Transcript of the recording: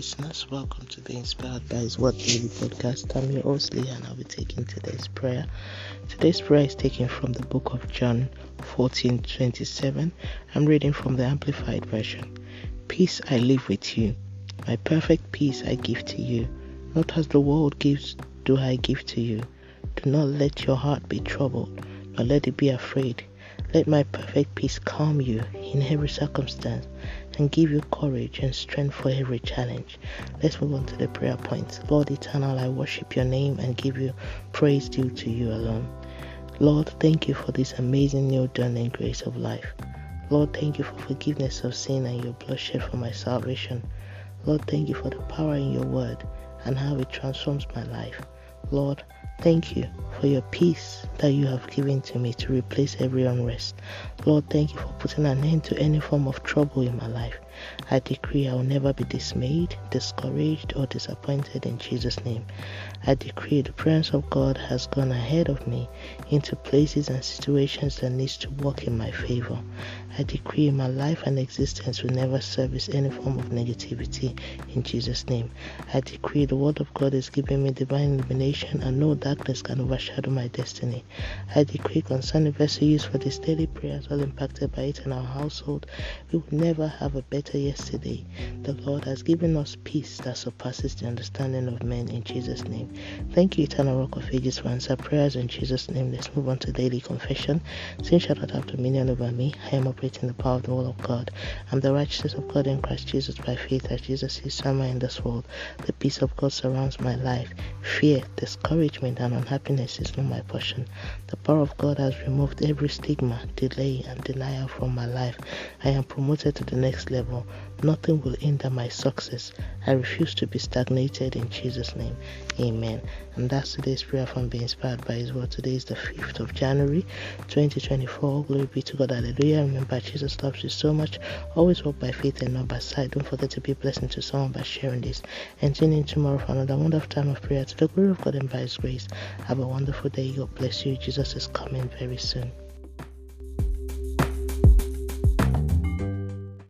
listeners. Welcome to the Inspired by His Word Daily podcast. I'm your host, Lee, and I'll be taking today's prayer. Today's prayer is taken from the book of John 14 27. I'm reading from the Amplified Version. Peace I live with you, my perfect peace I give to you. Not as the world gives, do I give to you. Do not let your heart be troubled, nor let it be afraid. Let my perfect peace calm you in every circumstance and give you courage and strength for every challenge. Let's move on to the prayer points. Lord eternal, I worship your name and give you praise due to you alone. Lord, thank you for this amazing new dawn and grace of life. Lord, thank you for forgiveness of sin and your blood shed for my salvation. Lord, thank you for the power in your word and how it transforms my life. Lord, thank you for your peace that you have given to me to replace every unrest. Lord, thank you for putting an end to any form of trouble in my life. I decree I will never be dismayed, discouraged, or disappointed in Jesus' name. I decree the presence of God has gone ahead of me into places and situations that needs to work in my favor. I decree my life and existence will never service any form of negativity in Jesus' name. I decree the word of God is giving me divine illumination and no darkness can overshadow my destiny. I decree concerning vessel used for this daily prayer as all impacted by it in our household, we will never have a better yesterday. The Lord has given us peace that surpasses the understanding of men in Jesus' name. Thank you, eternal rock of ages, for answer prayers in Jesus' name. Let's move on to daily confession. Sin shall not have dominion over me. I am operating the power of the will of God. I'm the righteousness of God in Christ Jesus by faith as Jesus is summer in this world. The peace of God surrounds my life. Fear, discouragement, and unhappiness is not my portion. The power of God has removed every stigma, delay, and denial from my life. I am promoted to the next level. Nothing will hinder my success. I refuse to be stagnated in Jesus' name. Amen. And that's today's prayer from being inspired by His word. Today is the 5th of January 2024. Glory be to God. Hallelujah. Remember, Jesus loves you so much. Always walk by faith and not by sight. Don't forget to be a blessing to someone by sharing this. And tune in tomorrow for another wonderful time of prayer to the glory of God and by His grace. Have a wonderful day. God bless you. Jesus is coming very soon.